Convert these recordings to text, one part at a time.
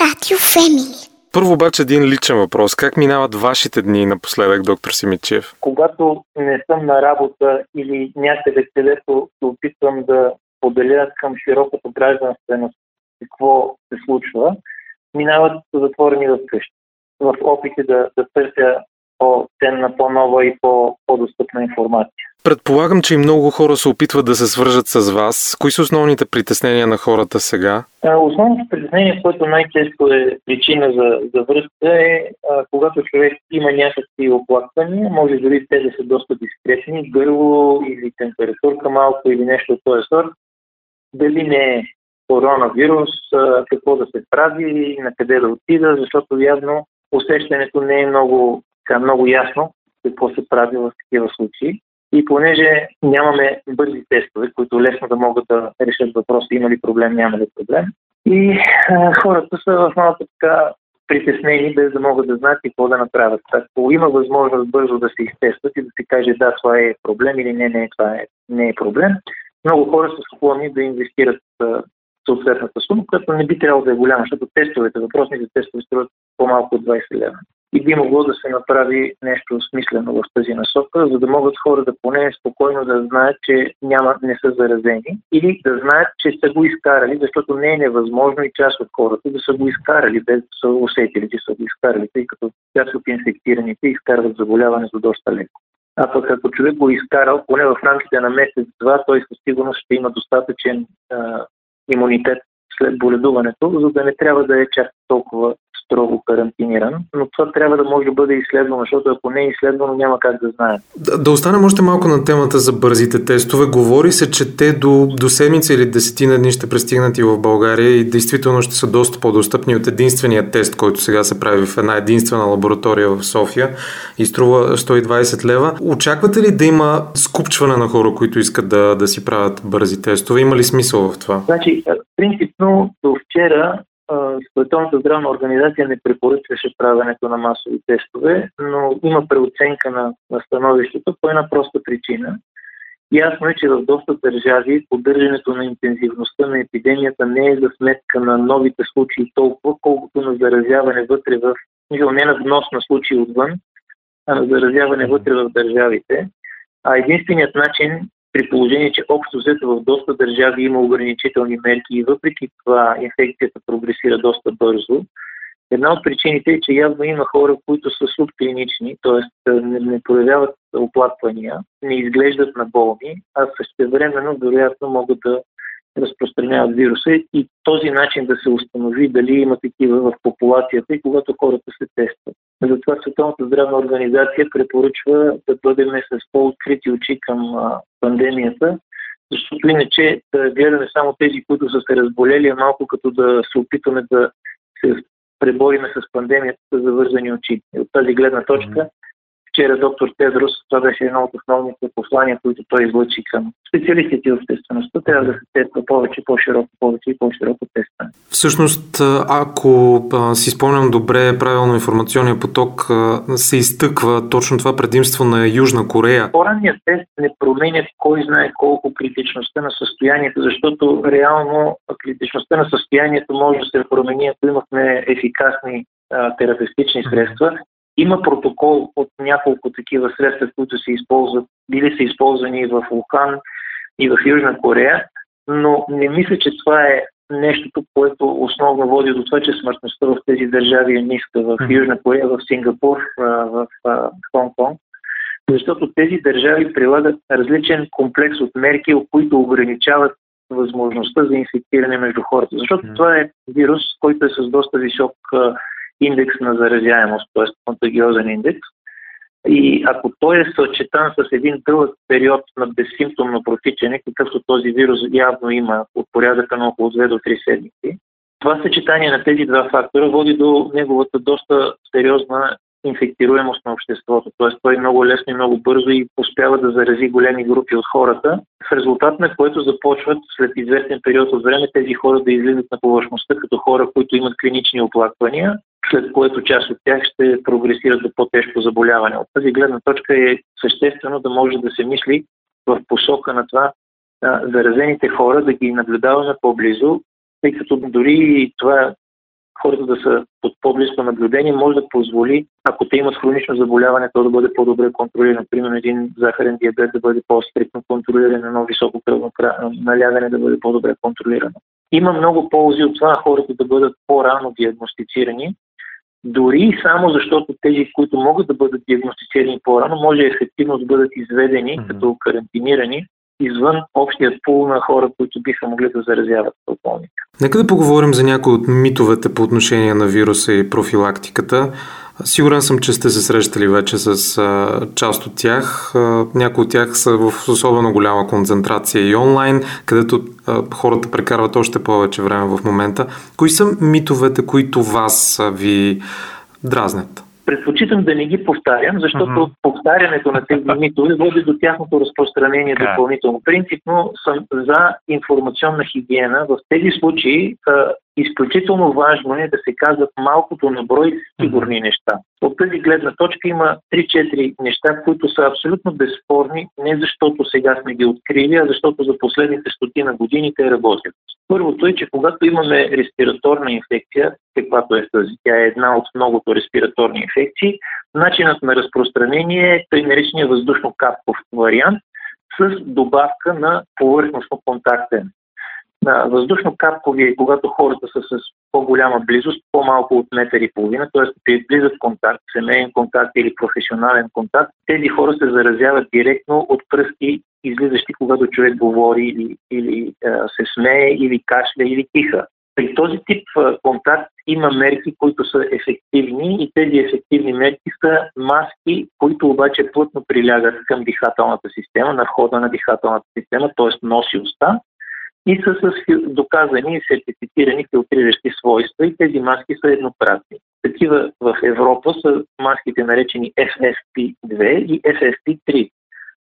Радио Фемини. Първо обаче един личен въпрос. Как минават вашите дни напоследък, доктор Симичев? Когато не съм на работа или някъде, където се опитвам да поделя към широката гражданственост какво се случва, минават затворени в къщи. В опити да, да търся по-ценна, по-нова и по- по-достъпна информация. Предполагам, че и много хора се опитват да се свържат с вас. Кои са основните притеснения на хората сега? Основното притеснение, което най-често е причина за, за връзка е а, когато човек има някакви оплаквания, може дори те да са доста дискретни, гърло или температурка малко или нещо от този сорт, дали не е коронавирус, а, какво да се прави, на къде да отида, защото явно усещането не е много, така, много ясно какво се прави в такива случаи. И понеже нямаме бързи тестове, които лесно да могат да решат въпроса има ли проблем, няма ли проблем, и а, хората са в малко така притеснени, без да могат да знаят какво да направят. Ако има възможност бързо да се изтестват и да се каже да, това е проблем или не, не, това е, не е проблем, много хора са склонни да инвестират а, съответната сума, която не би трябвало да е голяма, защото тестовете, въпросните тестове струват по-малко от 20 лева и би могло да се направи нещо смислено в тази насока, за да могат хората поне спокойно да знаят, че няма, не са заразени или да знаят, че са го изкарали, защото не е невъзможно и част от хората да са го изкарали, без да са усетили, че са го изкарали, тъй като част от инфектираните изкарват заболяването доста леко. А пък ако човек го е изкарал, поне в рамките на месец-два, той със сигурност ще има достатъчен а, имунитет след боледуването, за да не трябва да е чак толкова строго карантиниран, но това трябва да може да бъде изследвано, защото ако не е изследвано, няма как да знаем. Да, да останем още малко на темата за бързите тестове. Говори се, че те до, до седмица или десетина дни ще пристигнат и в България и действително ще са доста по-достъпни от единствения тест, който сега се прави в една единствена лаборатория в София и струва 120 лева. Очаквате ли да има скупчване на хора, които искат да, да си правят бързи тестове? Има ли смисъл в това? Значи, принципно до вчера Световната здравна организация не препоръчваше правенето на масови тестове, но има преоценка на, на становището по една проста причина. Ясно е, че в доста държави поддържането на интензивността на епидемията не е за сметка на новите случаи толкова, колкото на заразяване вътре в, не на внос на случаи отвън, а на заразяване вътре в държавите. А единственият начин при положение, че общо взето в доста държави има ограничителни мерки и въпреки това инфекцията прогресира доста бързо. Една от причините е, че явно има хора, които са субклинични, т.е. Не, не проявяват оплаквания, не изглеждат на болни, а същевременно вероятно могат да разпространяват вируса и този начин да се установи дали има такива в популацията и когато хората се тестват. Затова Световната здравна организация препоръчва да бъдем с по-открити очи към а, пандемията, защото иначе да гледаме само тези, които са се разболели, е малко като да се опитваме да се пребориме с пандемията за завързани очи. И от тази гледна точка вчера доктор Тедрос, това беше едно от основните послания, които той излъчи към специалистите и обществеността. Трябва да се тества повече, по-широко, повече и по-широко тестване. Всъщност, ако си спомням добре, правилно информационния поток се изтъква точно това предимство на Южна Корея. По-ранният тест не променя кой знае колко критичността на състоянието, защото реално критичността на състоянието може да се промени, ако имахме ефикасни терапевтични средства има протокол от няколко такива средства, които се използват, били са използвани и в Лухан, и в Южна Корея, но не мисля, че това е нещото, което основно води до това, че смъртността в тези държави е ниска. В Южна Корея, в Сингапур, в Хонг-Конг, защото тези държави прилагат различен комплекс от мерки, които ограничават възможността за инфектиране между хората. Защото това е вирус, който е с доста висок индекс на заразяемост, т.е. контагиозен индекс. И ако той е съчетан с един дълъг период на безсимптомно протичане, какъвто този вирус явно има от порядъка на около 2 до 3 седмици, това съчетание на тези два фактора води до неговата доста сериозна инфектируемост на обществото. Т.е. той много лесно и много бързо и успява да зарази големи групи от хората, в резултат на което започват след известен период от време тези хора да излизат на повърхността като хора, които имат клинични оплаквания, след което част от тях ще прогресират до по-тежко заболяване. От тази гледна точка е съществено да може да се мисли в посока на това заразените хора да ги наблюдаваме по-близо, тъй като дори това хората да са под по-близко наблюдение, може да позволи, ако те имат хронично заболяване, то да бъде по-добре контролирано. Примерно един захарен диабет да бъде по-стрикно контролиран, едно високо кръвно налягане да бъде по-добре контролирано. Има много ползи от това хората да бъдат по-рано диагностицирани, дори и само защото тези, които могат да бъдат диагностицирани по-рано, може ефективно да бъдат изведени mm-hmm. като карантинирани извън общия пул на хора, които биха могли да заразяват околните. Нека да поговорим за някои от митовете по отношение на вируса и профилактиката. Сигурен съм, че сте се срещали вече с а, част от тях. А, някои от тях са в особено голяма концентрация и онлайн, където а, хората прекарват още повече време в момента. Кои са митовете, които вас а, ви дразнят? Предпочитам да не ги повтарям, защото mm-hmm. повтарянето на тези митове води до тяхното разпространение yeah. допълнително. Принципно съм за информационна хигиена. В тези случаи изключително важно е да се казват малкото на брой сигурни неща. От тази гледна точка има 3-4 неща, които са абсолютно безспорни, не защото сега сме ги открили, а защото за последните стотина години те работят. Първото е, че когато имаме респираторна инфекция, каквато е тази, тя е една от многото респираторни инфекции, начинът на разпространение е тъй наречения въздушно-капков вариант с добавка на повърхностно контактен Въздушно-капкови е когато хората са с по-голяма близост, по-малко от метър и половина, т.е. при близък контакт, семейен контакт или професионален контакт, тези хора се заразяват директно от пръсти, излизащи когато човек говори или, или се смее, или кашля, или тиха. При този тип контакт има мерки, които са ефективни и тези ефективни мерки са маски, които обаче плътно прилягат към дихателната система, на входа на дихателната система, т.е. носи уста и са с доказани и сертифицирани филтриращи свойства и тези маски са еднократни. Такива в Европа са маските наречени FFP2 и FFP3.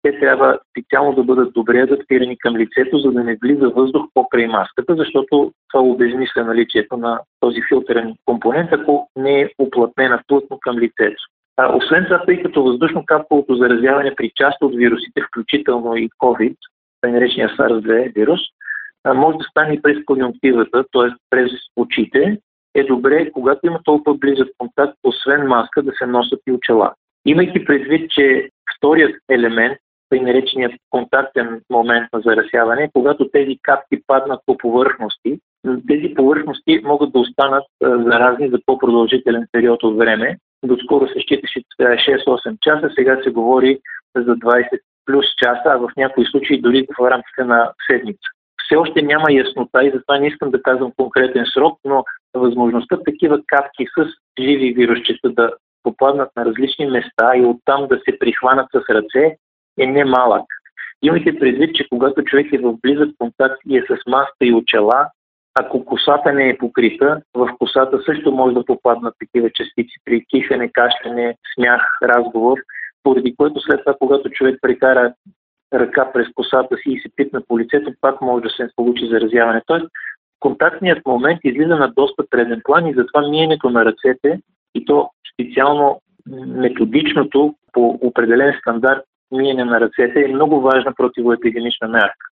Те трябва специално да бъдат добре адаптирани към лицето, за да не влиза въздух покрай маската, защото това обезмисля наличието на този филтрен компонент, ако не е уплътнена плътно към лицето. А, освен това, тъй като въздушно-капковото заразяване при част от вирусите, включително и COVID, тъй наречения SARS-2 вирус, може да стане и през конъюнктивата, т.е. през очите, е добре, когато има толкова близък контакт, освен маска, да се носят и очела. Имайки предвид, че вторият елемент, тъй нареченият контактен момент на заразяване, когато тези капки паднат по повърхности, тези повърхности могат да останат заразни за по-продължителен период от време. Доскоро се считаше 6-8 часа, сега се говори за 20 плюс часа, а в някои случаи дори в рамките на седмица все още няма яснота и затова не искам да казвам конкретен срок, но възможността такива капки с живи вирусчета да попаднат на различни места и оттам да се прихванат с ръце е немалък. Имайте предвид, че когато човек е в близък контакт и е с маска и очела, ако косата не е покрита, в косата също може да попаднат такива частици при кихане, кашляне, смях, разговор, поради което след това, когато човек прекара ръка през косата си и се пипне по лицето, пак може да се получи заразяване. Тоест, контактният момент излиза на доста преден план и затова миенето на ръцете и то специално методичното по определен стандарт миене на ръцете е много важна противоепидемична мярка.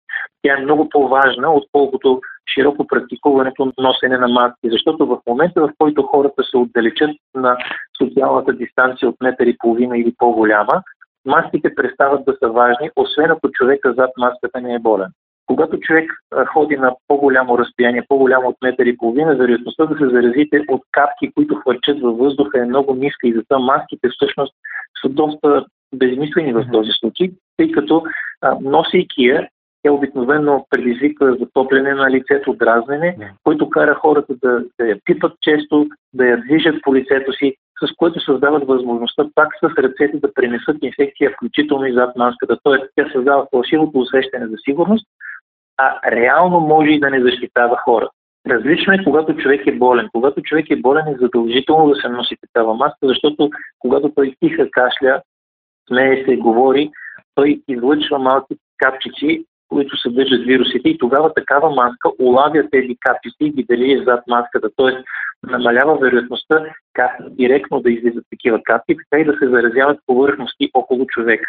Тя е много по-важна, отколкото широко практикуването носене на маски, защото в момента, в който хората се отдалечат на социалната дистанция от метър и половина или по-голяма, маските престават да са важни, освен ако човека зад маската не е болен. Когато човек ходи на по-голямо разстояние, по-голямо от метър и половина, вероятността да се заразите от капки, които хвърчат във въздуха е много ниска и затова маските всъщност са доста безмислени в този случай, тъй като а, носейки я, тя обикновено предизвиква затопляне на лицето, дразнене, който кара хората да, да я пипат често, да я движат по лицето си, с което създават възможността пак с ръцете да пренесат инфекция, включително и зад маската. Тоест, тя създава фалшивото усещане за сигурност, а реално може и да не защитава хора. Различно е, когато човек е болен. Когато човек е болен е задължително да се носи такава маска, защото когато той тиха кашля, смее се, говори, той излъчва малки капчици, които съдържат вирусите и тогава такава маска улавя тези капчици и ги дели зад маската. Тоест намалява вероятността как директно да излизат такива капки, така и да се заразяват повърхности около човека.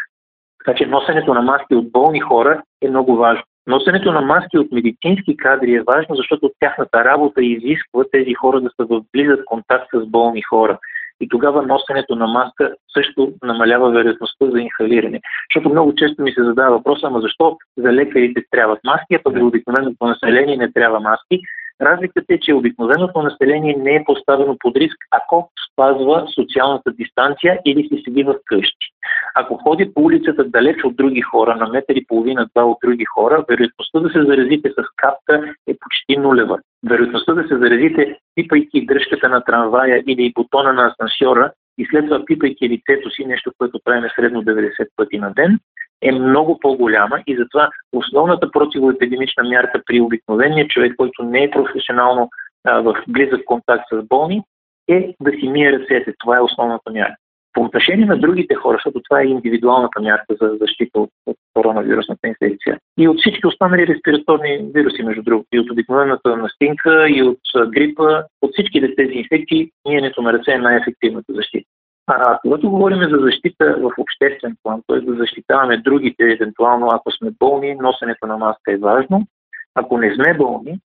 Така че носенето на маски от болни хора е много важно. Носенето на маски от медицински кадри е важно, защото тяхната работа изисква тези хора да са в близък контакт с болни хора. И тогава носенето на маска също намалява вероятността за инхалиране. Защото много често ми се задава въпроса, ама защо за лекарите трябват маски, а пък за обикновеното население не трябва маски. Разликата е, че обикновеното население не е поставено под риск, ако спазва социалната дистанция или си седи в къщи. Ако ходи по улицата далеч от други хора, на метър и половина-два от други хора, вероятността да се заразите с капка е почти нулева. Вероятността да се заразите, пипайки дръжката на трамвая или бутона на асансьора и след това пипайки лицето си, нещо, което правим средно 90 пъти на ден, е много по-голяма и затова основната противоепидемична мярка при обикновения човек, който не е професионално а, в близък контакт с болни, е да си мие ръцете. Това е основната мярка. По отношение на другите хора, защото това е индивидуалната мярка за защита от, от коронавирусната инфекция и от всички останали респираторни вируси, между другото, и от обикновената настинка, и от грипа, от всичките тези инфекции, миенето на ръце е най-ефективната защита. А когато говорим за защита в обществен план, т.е. да защитаваме другите, евентуално ако сме болни, носенето на маска е важно. Ако не сме болни,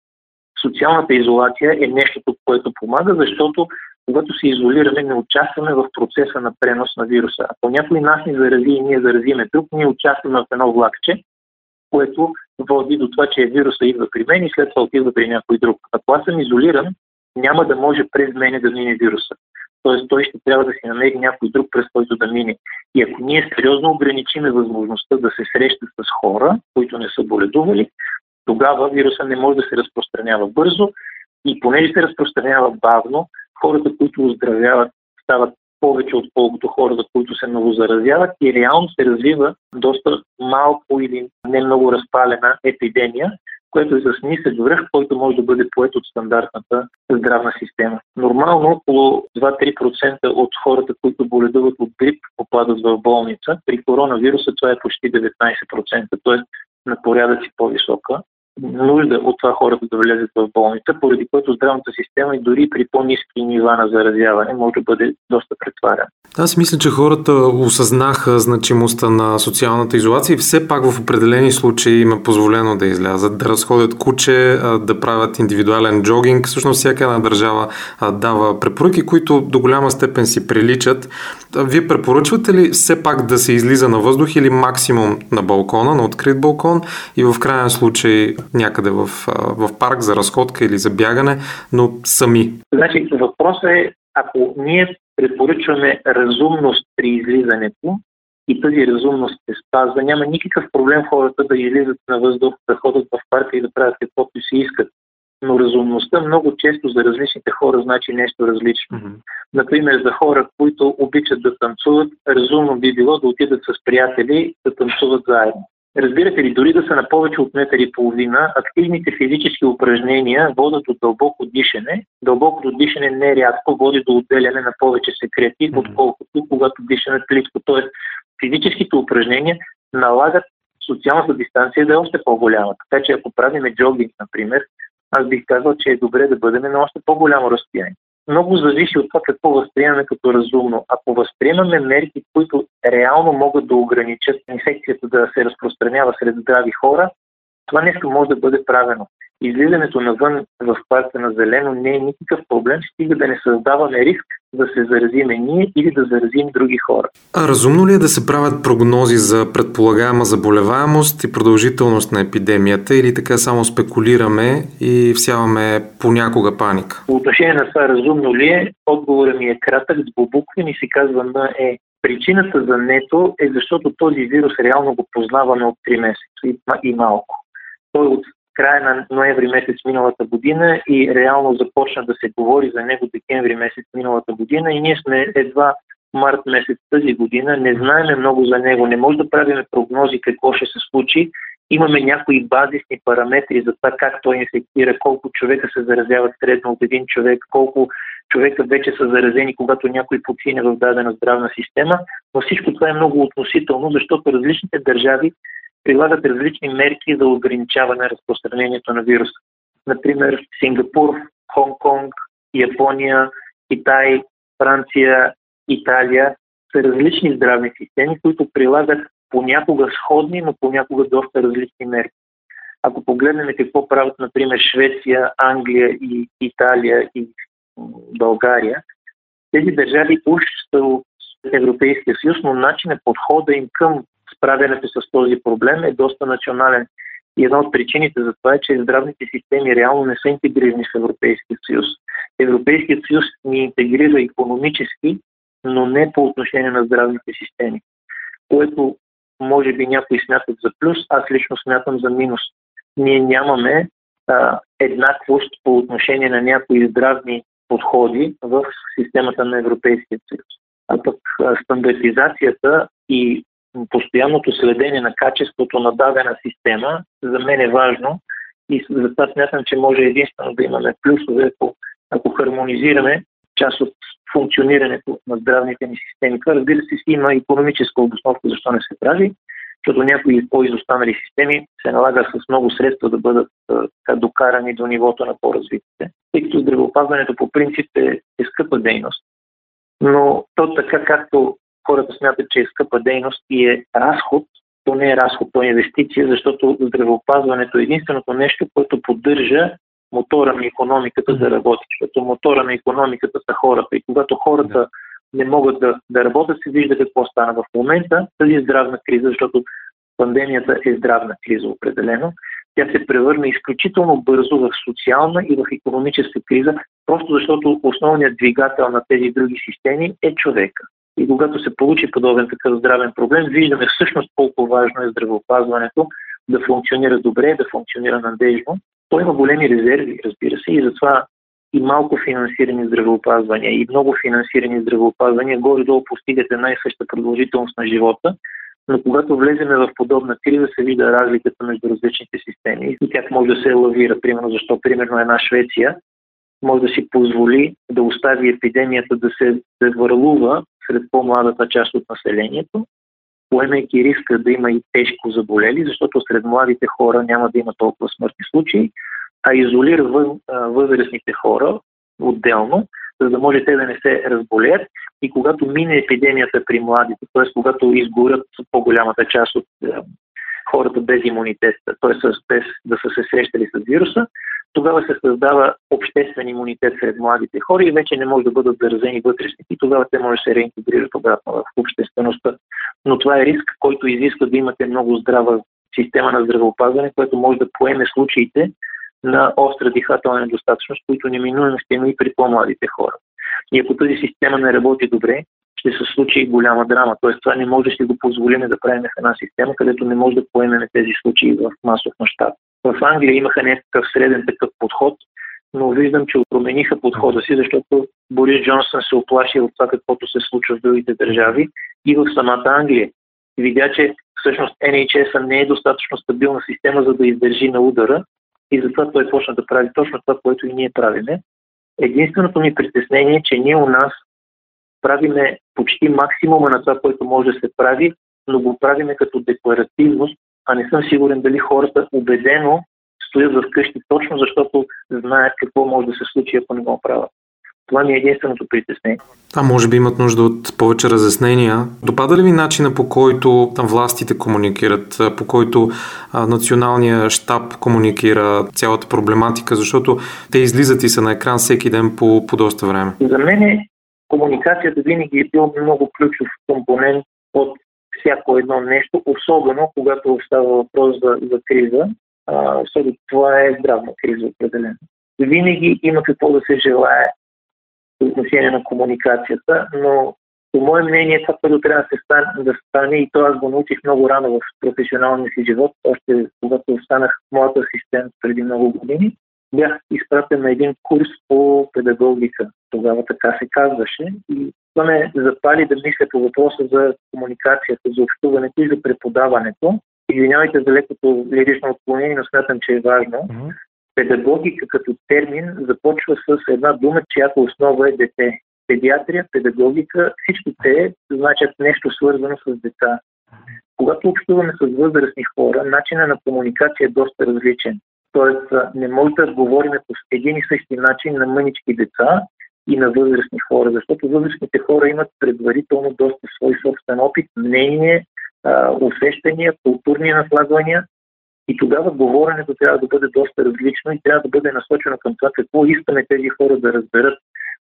социалната изолация е нещото, което помага, защото когато се изолираме, не участваме в процеса на пренос на вируса. Ако някой нас ни зарази и ние заразиме друг, ние участваме в едно влакче, което води до това, че вируса идва при мен и след това отива при някой друг. Ако аз съм изолиран, няма да може през мене да мине вируса. Тоест той ще трябва да си намери някой друг, през който да мине. И ако ние сериозно ограничиме възможността да се среща с хора, които не са боледували, тогава вируса не може да се разпространява бързо. И понеже се разпространява бавно, хората, които оздравяват, стават повече отколкото хората, които се много заразяват и реално се развива доста малко или не много разпалена епидемия, което е с нисък връх, който може да бъде поет от стандартната здравна система. Нормално около 2-3% от хората, които боледуват от грип, попадат в болница. При коронавируса това е почти 19%, т.е. на порядъци по-висока нужда от това хората да влезат в болница, поради което здравната система и дори при по-низки нива на заразяване може да бъде доста претварена. Аз мисля, че хората осъзнаха значимостта на социалната изолация и все пак в определени случаи им е позволено да излязат, да разходят куче, да правят индивидуален джогинг. Всъщност всяка една държава дава препоръки, които до голяма степен си приличат. Вие препоръчвате ли все пак да се излиза на въздух или максимум на балкона, на открит балкон и в крайен случай някъде в, в парк за разходка или за бягане, но сами? Значи, въпросът е, ако ние препоръчваме разумност при излизането и тази разумност се спазва, няма никакъв проблем хората да излизат на въздух, да ходят в парка и да правят каквото си искат. Но разумността много често за различните хора значи нещо различно. Mm-hmm. Например, за хора, които обичат да танцуват, разумно би било да отидат с приятели да танцуват заедно. Разбирате ли, дори да са на повече от метър и половина, активните физически упражнения водят до дълбоко дишане. Дълбокото дишане нерядко води до отделяне на повече секрети, отколкото когато дишаме плитко. Тоест, физическите упражнения налагат социалната дистанция да е още по-голяма. Така че ако правиме джогинг, например, аз бих казал, че е добре да бъдем на още по-голямо разстояние много зависи от това какво възприемаме като разумно. Ако възприемаме мерки, които реално могат да ограничат инфекцията да се разпространява сред здрави хора, това нещо може да бъде правено. Излизането навън в парка на зелено не е никакъв проблем, стига да не създаваме риск да се заразиме ние или да заразим други хора. А разумно ли е да се правят прогнози за предполагаема заболеваемост и продължителност на епидемията или така само спекулираме и всяваме понякога паника? По отношение на това разумно ли е, отговорът ми е кратък, с бубуквен и се казва на е. Причината за нето е защото този вирус реално го познаваме от 3 месеца и малко. Той от края на ноември месец миналата година и реално започна да се говори за него декември месец миналата година. И ние сме едва март месец тази година, не знаеме много за него, не може да правим прогнози какво ще се случи. Имаме някои базисни параметри за това как той инфектира, колко човека се заразяват средно от един човек, колко човека вече са заразени, когато някой подсине в дадена здравна система, но всичко това е много относително, защото различните държави прилагат различни мерки за ограничаване на разпространението на вируса. Например, Сингапур, Хонг-Конг, Япония, Китай, Франция, Италия са различни здравни системи, които прилагат понякога сходни, но понякога доста различни мерки. Ако погледнем какво правят, например, Швеция, Англия и Италия и България, тези държави уж са от Европейския съюз, но начинът подхода им към справянето с този проблем е доста национален. И една от причините за това е, че здравните системи реално не са интегрирани в Европейския съюз. Европейският съюз ни интегрира економически, но не по отношение на здравните системи, което може би някои смятат за плюс, аз лично смятам за минус. Ние нямаме а, еднаквост по отношение на някои здравни подходи в системата на Европейския съюз. А пък стандартизацията и постоянното следение на качеството на дадена система за мен е важно и затова смятам, че може единствено да имаме плюсове, ако, ако хармонизираме част от функционирането на здравните ни системи. Това разбира се има економическа обосновка защо не се прави, защото някои по-изостанали системи се налага с много средства да бъдат така, докарани до нивото на по-развитите. Тъй като здравеопазването по принцип е, е скъпа дейност. Но то така както хората смятат, че е скъпа дейност и е разход, то не е разход, то е инвестиция, защото здравеопазването е единственото нещо, което поддържа мотора на економиката да работи, защото мотора на економиката са хората. И когато хората не могат да, да работят, се вижда какво стана в момента. Тази здравна криза, защото пандемията е здравна криза определено, тя се превърна изключително бързо в социална и в економическа криза, просто защото основният двигател на тези други системи е човека. И когато се получи подобен такъв здравен проблем, виждаме всъщност колко важно е здравеопазването да функционира добре, да функционира надежно. Той има големи резерви, разбира се, и затова и малко финансирани здравеопазвания и много финансирани здравеопазвания горе-долу постигат една и съща продължителност на живота, но когато влеземе в подобна криза, се вижда разликата между различните системи и тя може да се лавира. Примерно, защо примерно една Швеция може да си позволи да остави епидемията да се върлува сред по-младата част от населението, поемайки риска да има и тежко заболели, защото сред младите хора няма да има толкова смъртни случаи, а изолира възрастните хора отделно, за да може те да не се разболеят и когато мине епидемията при младите, т.е. когато изгорят по-голямата част от хората без имунитет, т.е. без да са се срещали с вируса, тогава се създава обществен имунитет сред младите хора и вече не може да бъдат заразени вътрешни и тогава те може да се реинтегрират обратно в обществеността. Но това е риск, който изисква да имате много здрава система на здравеопазване, което може да поеме случаите на остра дихателна недостатъчност, които неминуемо ще има и при по-младите хора. И ако тази система не работи добре, ще се случи голяма драма. Тоест това не може да си го позволим да правим в една система, където не може да поемем тези случаи в масов мащаб. В Англия имаха някакъв среден такъв подход, но виждам, че промениха подхода си, защото Борис Джонсън се оплаши от това, каквото се случва в другите държави и в самата Англия. Видя, че всъщност NHS не е достатъчно стабилна система, за да издържи на удара и затова той почна да прави точно това, което и ние правиме. Единственото ми притеснение е, че ние у нас правиме почти максимума на това, което може да се прави, но го правиме като декларативност, а не съм сигурен дали хората убедено стоят в къщи точно защото знаят какво може да се случи, ако не го правят. Това ми е единственото притеснение. А може би имат нужда от повече разяснения. Допада ли ви начина по който властите комуникират, по който националния штаб комуникира цялата проблематика, защото те излизат и са на екран всеки ден по, по доста време? За мен комуникацията винаги е бил много ключов компонент от всяко едно нещо, особено когато става въпрос за, за криза, защото това е здравна криза определено. Винаги има какво да се желае по отношение на комуникацията, но по мое мнение това, което трябва да, се стане, да стане, и то аз го научих много рано в професионалния си живот, още когато станах моят асистент преди много години, бях изпратен на един курс по педагогика. Тогава така се казваше. И това ме запали да мисля по въпроса за комуникацията, за общуването и за преподаването. Извинявайте за лекото лирично отклонение, но смятам, че е важно. Mm-hmm. Педагогика като термин започва с една дума, чиято основа е дете. Педиатрия, педагогика, всички те значат нещо свързано с деца. Когато общуваме с възрастни хора, начинът на комуникация е доста различен. Тоест, не може да говорим по един и същи начин на мънички деца и на възрастни хора, защото възрастните хора имат предварително доста свой собствен опит, мнение, усещания, културни наслагвания И тогава говоренето трябва да бъде доста различно и трябва да бъде насочено към това какво искаме тези хора да разберат.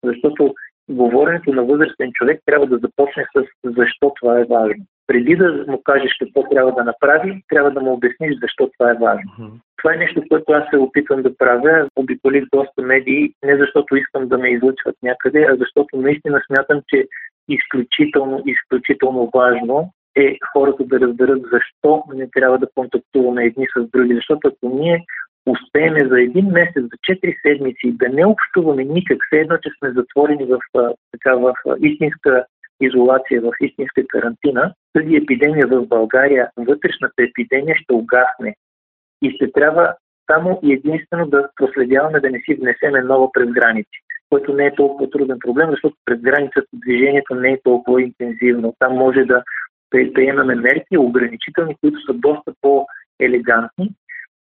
Защото говоренето на възрастен човек трябва да започне с защо това е важно. Преди да му кажеш какво трябва да направи, трябва да му обясниш защо това е важно. Mm-hmm. Това е нещо, което аз се опитвам да правя. Обиколих доста медии, не защото искам да ме излъчват някъде, а защото наистина смятам, че изключително, изключително важно е хората да разберат защо не трябва да контактуваме едни с други. Защото ако ние успеем за един месец, за 4 седмици да не общуваме никак, все едно, че сме затворени в, така, в истинска изолация, в истинска карантина, тази епидемия в България, вътрешната епидемия ще угасне. И ще трябва само и единствено да проследяваме да не си внесеме нова през граници, което не е толкова труден проблем, защото през границата движението не е толкова интензивно. Там може да приемаме мерки, ограничителни, които са доста по-елегантни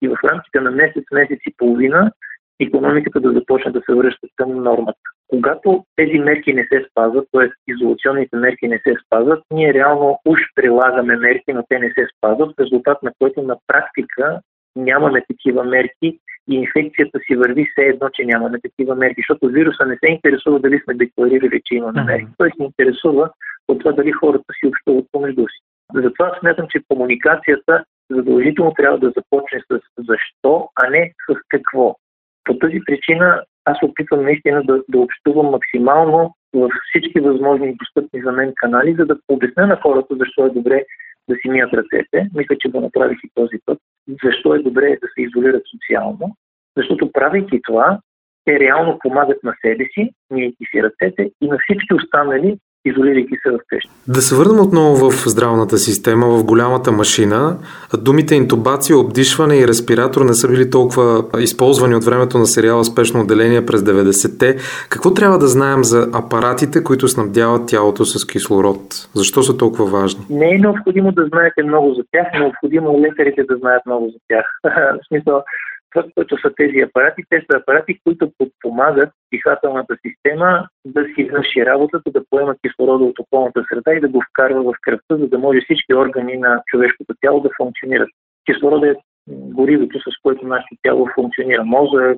и в рамките на месец, месец и половина економиката да започне да се връща към нормата. Когато тези мерки не се спазват, т.е. изолационните мерки не се спазват, ние реално уж прилагаме мерки, но те не се спазват, в резултат на което на практика нямаме такива мерки и инфекцията си върви все едно, че нямаме такива мерки, защото вируса не се интересува дали сме декларирали, че имаме мерки. Той се интересува от това дали хората си общуват помежду си. Затова смятам, че комуникацията задължително трябва да започне с защо, а не с какво. По тази причина аз опитвам наистина да, да общувам максимално в всички възможни достъпни за мен канали, за да обясня на хората защо е добре да си мият ръцете. Мисля, че го направих и този път. Защо е добре да се изолират социално. Защото правейки това, те реално помагат на себе си, мийки си ръцете и на всички останали, изолирайки се вкъщи. Да се върнем отново в здравната система, в голямата машина. Думите интубация, обдишване и респиратор не са били толкова използвани от времето на сериала Спешно отделение през 90-те. Какво трябва да знаем за апаратите, които снабдяват тялото с кислород? Защо са толкова важни? Не е необходимо да знаете много за тях, необходимо лекарите да знаят много за тях. в смисъл, това, което са тези апарати, те са апарати, които подпомагат дихателната система да си върши работата, да поема кислорода от околната среда и да го вкарва в кръвта, за да може всички органи на човешкото тяло да функционират. Кислорода е горивото, с което нашето тяло функционира. Мозък,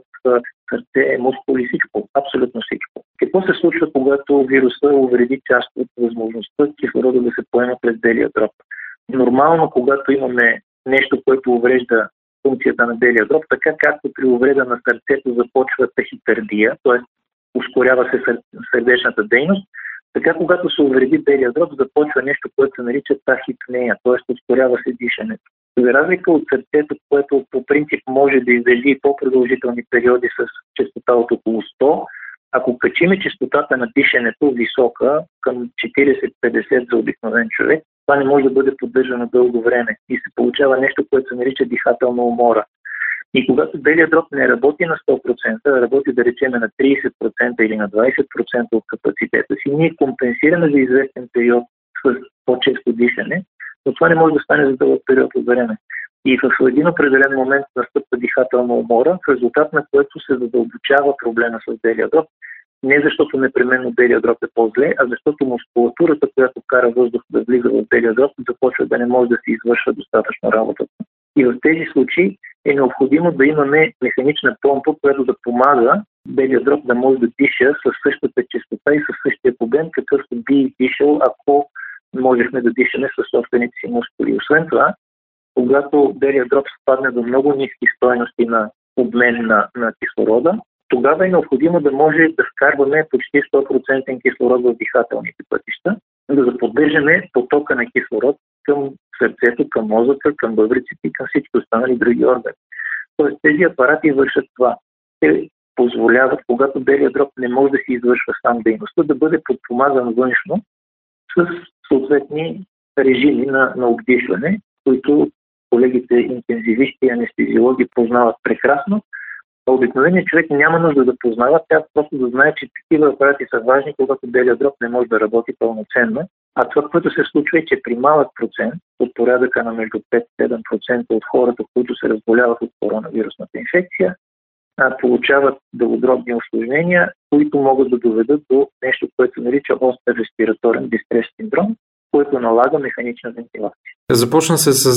сърце, мускули, всичко, абсолютно всичко. Какво се случва, когато вируса увреди част от възможността кислорода да се поема през белия дроб? Нормално, когато имаме нещо, което уврежда функцията на белия дроб, така както при увреда на сърцето започва тахикардия, т.е. ускорява се сърдечната дейност, така когато се увреди белия дроб, започва нещо, което се нарича тахипнея, т.е. ускорява се дишането. За разлика от сърцето, което по принцип може да издържи по-продължителни периоди с частота от около 100, ако качиме частотата на дишането висока към 40-50 за обикновен човек, това не може да бъде поддържано дълго време и се получава нещо, което се нарича дихателна умора. И когато белият дроб не работи на 100%, а работи да речеме на 30% или на 20% от капацитета си, ние компенсираме за известен период с по-често дишане, но това не може да стане за дълъг период от време. И в един определен момент настъпва дихателна умора, в резултат на което се задълбочава проблема с белия дроб не защото непременно белия дроб е по-зле, а защото мускулатурата, която кара въздух да влиза в белия дроб, започва да не може да се извършва достатъчно работата. И в тези случаи е необходимо да имаме механична помпа, която да помага белия дроб да може да диша с същата частота и с същия обем, какъвто би дишал, ако можехме да дишаме със собствените си мускули. Освен това, когато белия дроб спадне до много ниски стоености на обмен на, на кислорода, тогава е необходимо да може да вкарваме почти 100% кислород в дихателните пътища, да заподдържаме потока на кислород към сърцето, към мозъка, към бъбриците и към всички останали други органи. Тоест тези апарати вършат това. Те позволяват, когато белият дроб не може да си извършва сам дейността, да бъде подпомаган външно с съответни режими на, на обдишване, които колегите интензивисти и анестезиологи познават прекрасно обикновеният човек няма нужда да познава, тя просто да знае, че такива апарати са важни, когато белият дроб не може да работи пълноценно. А това, което се случва е, че при малък процент, от порядъка на между 5-7% от хората, които се разболяват от коронавирусната инфекция, получават дългодробни осложнения, които могат да доведат до нещо, което нарича остър респираторен дистрес синдром, което налага механична вентилация. Започна се с,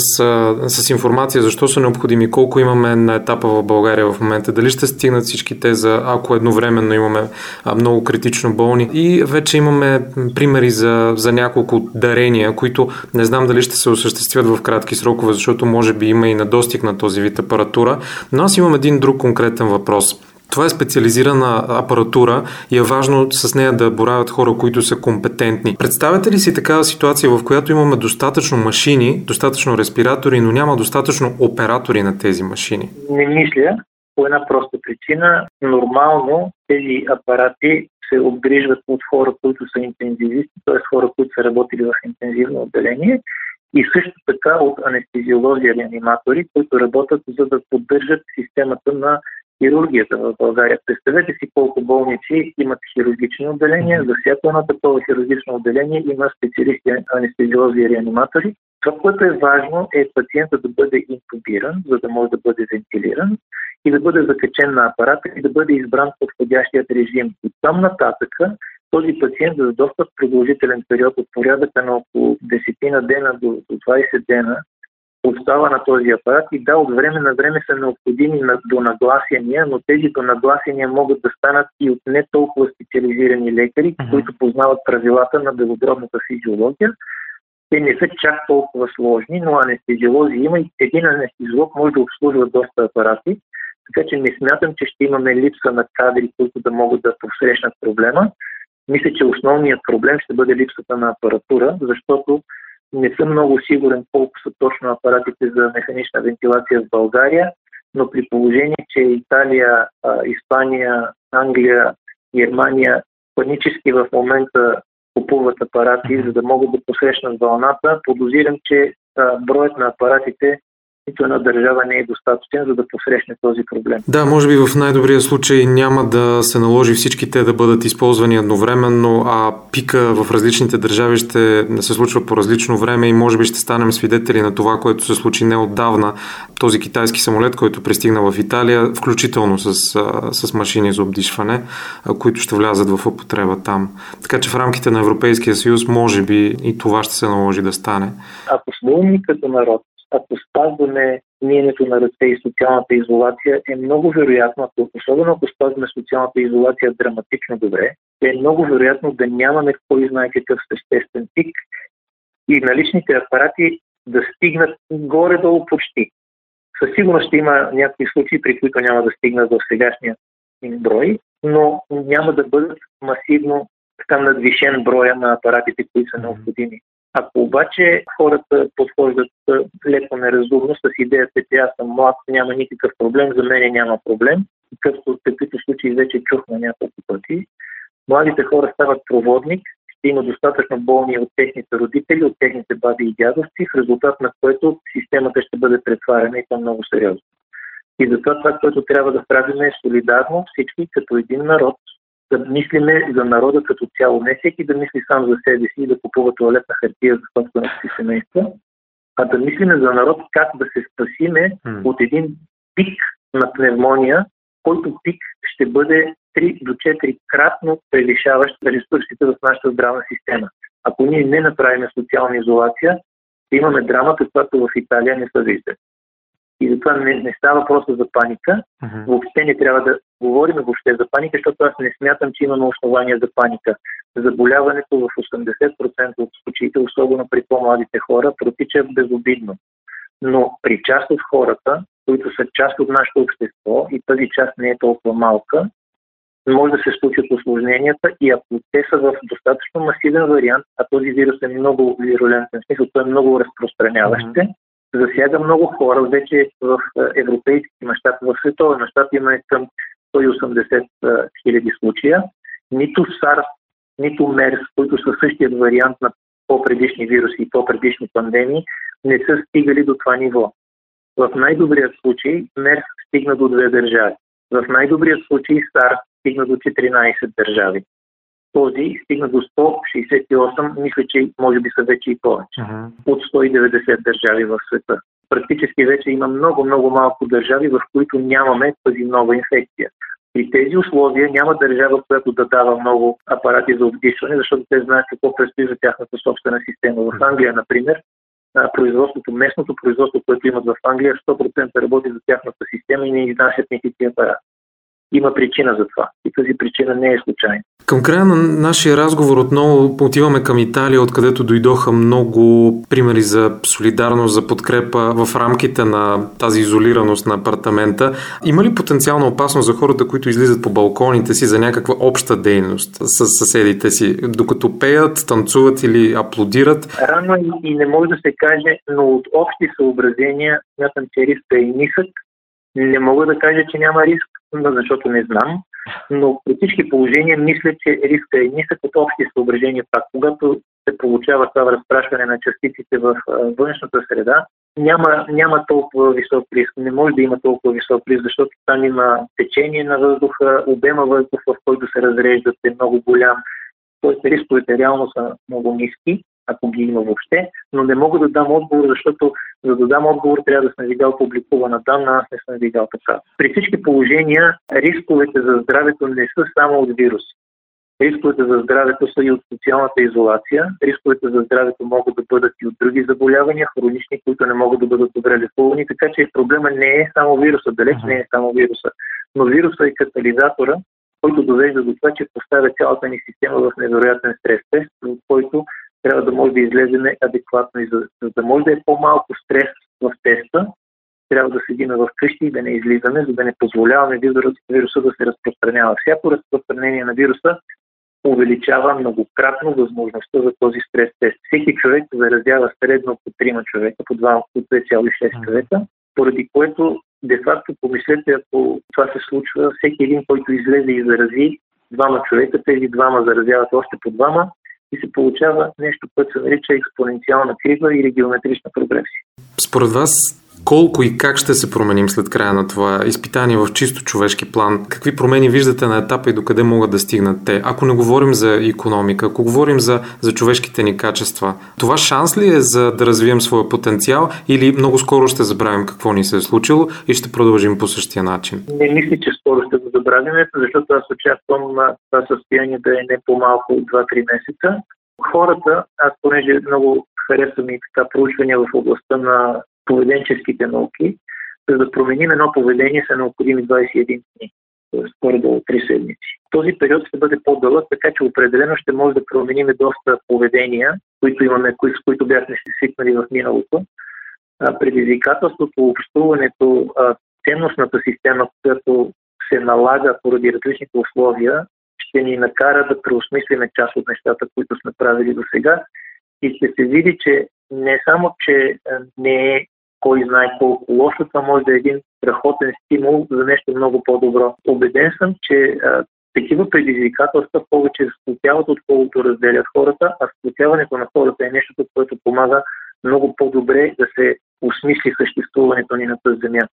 с информация защо са необходими, колко имаме на етапа в България в момента, дали ще стигнат всички те за ако едновременно имаме много критично болни и вече имаме примери за, за няколко дарения, които не знам дали ще се осъществят в кратки срокове, защото може би има и недостиг на този вид апаратура, но аз имам един друг конкретен въпрос. Това е специализирана апаратура и е важно с нея да боравят хора, които са компетентни. Представете ли си такава ситуация, в която имаме достатъчно машини, достатъчно респиратори, но няма достатъчно оператори на тези машини? Не мисля. По една проста причина. Нормално тези апарати се обгрижват от хора, които са интензивисти, т.е. хора, които са работили в интензивно отделение и също така от анестезиолози и реаниматори, които работят за да поддържат системата на хирургията в България. Представете си колко болници имат хирургични отделения. За всяко едно такова хирургично отделение има специалисти, анестезиолози и реаниматори. Това, което е важно, е пациента да бъде интубиран, за да може да бъде вентилиран и да бъде закачен на апарата и да бъде избран подходящият режим. И там нататъка този пациент за доста продължителен период от порядъка на около 10 на дена до 20 дена остава на този апарат и да, от време на време са необходими донагласяния, но тези донагласяния могат да станат и от не толкова специализирани лекари, uh-huh. които познават правилата на белодробната физиология. Те не са чак толкова сложни, но анестезиолози има и един анестезиолог може да обслужва доста апарати, така че не смятам, че ще имаме липса на кадри, които да могат да посрещнат проблема. Мисля, че основният проблем ще бъде липсата на апаратура, защото не съм много сигурен колко са точно апаратите за механична вентилация в България, но при положение, че Италия, Испания, Англия, Германия панически в момента купуват апарати, за да могат да посрещнат вълната, подозирам, че броят на апаратите нито една държава не е достатъчен, за да посрещне този проблем. Да, може би в най-добрия случай няма да се наложи всички те да бъдат използвани едновременно, а пика в различните държави ще се случва по различно време и може би ще станем свидетели на това, което се случи неотдавна. Този китайски самолет, който пристигна в Италия, включително с, с машини за обдишване, които ще влязат в употреба там. Така че в рамките на Европейския съюз може би и това ще се наложи да стане. Ако сме като народ, ако спазваме мнението на ръце и социалната изолация, е много вероятно, ако, особено ако спазваме социалната изолация драматично добре, е много вероятно да нямаме кой знае какъв съществен пик и наличните апарати да стигнат горе-долу почти. Със сигурност ще има някакви случаи, при които няма да стигнат в сегашния им брой, но няма да бъдат масивно така надвишен броя на апаратите, които са необходими. Ако обаче хората подхождат леко неразумно с идеята, че аз съм млад, няма никакъв проблем, за мен няма проблем, какъвто такива случаи вече чухме няколко пъти, младите хора стават проводник, ще има достатъчно болни от техните родители, от техните баби и дядовци, в резултат на което системата ще бъде претварена и то много сериозно. И затова това, което трябва да правим е солидарно всички като един народ, да мислиме за народа като цяло. Не всеки да мисли сам за себе си и да купува туалетна хартия за собственото си семейство, а да мислиме за народ как да се спасиме mm. от един пик на пневмония, който пик ще бъде 3 до 4 кратно превишаващ ресурсите в нашата здравна система. Ако ние не направим социална изолация, ще имаме драмата, която в Италия не се вижда. И затова не, не става въпроса за паника. Uh-huh. Въобще не трябва да говорим въобще за паника, защото аз не смятам, че имаме основания за паника. Заболяването в 80% от случаите, особено при по-младите хора, протича безобидно. Но при част от хората, които са част от нашето общество и тази част не е толкова малка, може да се случат осложненията и ако те са в достатъчно масивен вариант, а този вирус е много вирулентен, в смисъл той е много разпространяващ, mm-hmm засяга много хора вече в е, европейски мащаб, в световен мащаб има към 180 е, хиляди случая. Нито SARS, нито MERS, които са същият вариант на по-предишни вируси и по-предишни пандемии, не са стигали до това ниво. В най-добрият случай MERS стигна до две държави. В най-добрият случай SARS стигна до 14 държави този стигна до 168, мисля, че може би са вече и повече, uh-huh. от 190 държави в света. Практически вече има много, много малко държави, в които нямаме тази нова инфекция. При тези условия няма държава, която да дава много апарати за обдишване, защото те знаят какво предстои за тяхната собствена система. В Англия, например, производството, местното производство, което имат в Англия, 100% работи за тяхната система и не изнасят никакви апарати има причина за това. И тази причина не е случайна. Към края на нашия разговор отново отиваме към Италия, откъдето дойдоха много примери за солидарност, за подкрепа в рамките на тази изолираност на апартамента. Има ли потенциална опасност за хората, които излизат по балконите си за някаква обща дейност с съседите си, докато пеят, танцуват или аплодират? Рано и не може да се каже, но от общи съображения смятам, че риска е нисък. Не мога да кажа, че няма риск, защото не знам, но при всички положения мисля, че риска е нисък от общи съображения пак. Когато се получава това разпрашване на частиците в външната среда, няма, няма толкова висок риск. Не може да има толкова висок риск, защото там има течение на въздуха, обема въздух, в който се разреждат е много голям. Тоест рисковете реално са много ниски ако ги има въобще, но не мога да дам отговор, защото за да дам отговор трябва да съм видял публикувана данна, аз не съм видял така. При всички положения рисковете за здравето не са само от вируси. Рисковете за здравето са и от социалната изолация. Рисковете за здравето могат да бъдат и от други заболявания, хронични, които не могат да бъдат добре лекувани. Така че проблема не е само вируса, далеч не е само вируса. Но вируса е катализатора, който довежда до това, че поставя цялата ни система в невероятен стрес тест, от който трябва да може да излеземе адекватно и за, за да може да е по-малко стрес в теста, трябва да седиме в къщи и да не излизаме, за да не позволяваме вируса да се разпространява. Всяко разпространение на вируса увеличава многократно възможността за този стрес тест. Всеки човек заразява средно по 3 човека, по 2, по 2,6 човека, поради което де-факто помислете, ако това се случва, всеки един, който излезе и зарази двама човека, тези двама заразяват още по двама, и се получава нещо, което се нарича експоненциална крива или геометрична прогресия. Според вас, колко и как ще се променим след края на това изпитание в чисто човешки план? Какви промени виждате на етапа и докъде могат да стигнат те? Ако не говорим за економика, ако говорим за, за човешките ни качества, това шанс ли е за да развием своя потенциал или много скоро ще забравим какво ни се е случило и ще продължим по същия начин? Не мисля, че скоро ще го забравим, защото аз очаквам това състояние да е не по-малко от 2-3 месеца. Хората, аз понеже много харесвам и така проучвания в областта на поведенческите науки, за да променим едно поведение са необходими 21 дни, т.е. горе-долу 3 седмици. Този период ще бъде по-дълъг, така че определено ще може да променим доста поведения, които имаме, с които бяхме се свикнали в миналото. Предизвикателството, общуването, ценностната система, която се налага поради различните условия, ще ни накара да преосмислиме част от нещата, които сме правили до сега и ще се види, че не само, че не е кой знае колко лошо, това може да е един страхотен стимул за нещо много по-добро. Обеден съм, че такива предизвикателства повече сплотяват, отколкото разделят хората, а сплотяването на хората е нещо, което помага много по-добре да се осмисли съществуването ни на тази земя.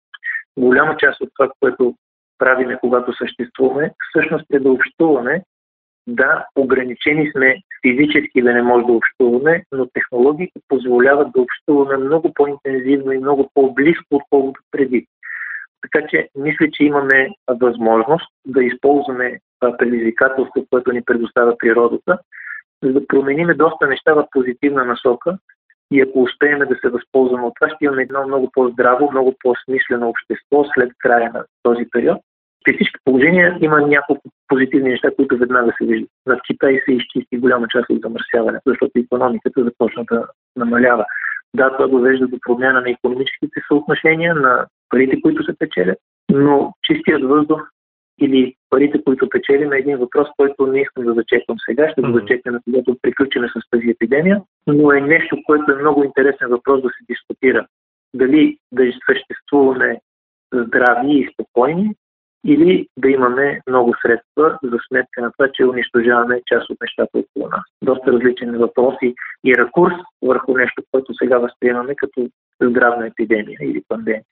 Голяма част от това, което правиме, когато съществуваме, всъщност е да общуваме да, ограничени сме физически да не може да общуваме, но технологиите позволяват да общуваме много по-интензивно и много по-близко, отколкото преди. Така че мисля, че имаме възможност да използваме предизвикателство, което ни предоставя природата, за да промениме доста неща в позитивна насока и ако успеем да се възползваме от това, ще имаме едно много по-здраво, много по-смислено общество след края на този период. При всички положения има няколко позитивни неща, които веднага се виждат. В Китай се изчисти голяма част от замърсяването, защото економиката започна да намалява. Да, това довежда до промяна на економическите съотношения, на парите, които се печелят, но чистият въздух или парите, които печелим е един въпрос, който не искам да зачеквам сега, ще го зачекваме, когато приключим с тази епидемия, но е нещо, което е много интересен въпрос да се дискутира. Дали да съществуваме здрави и спокойни, или да имаме много средства за сметка на това, че унищожаваме част от нещата около нас. Доста различни въпроси и ракурс върху нещо, което сега възприемаме като здравна епидемия или пандемия.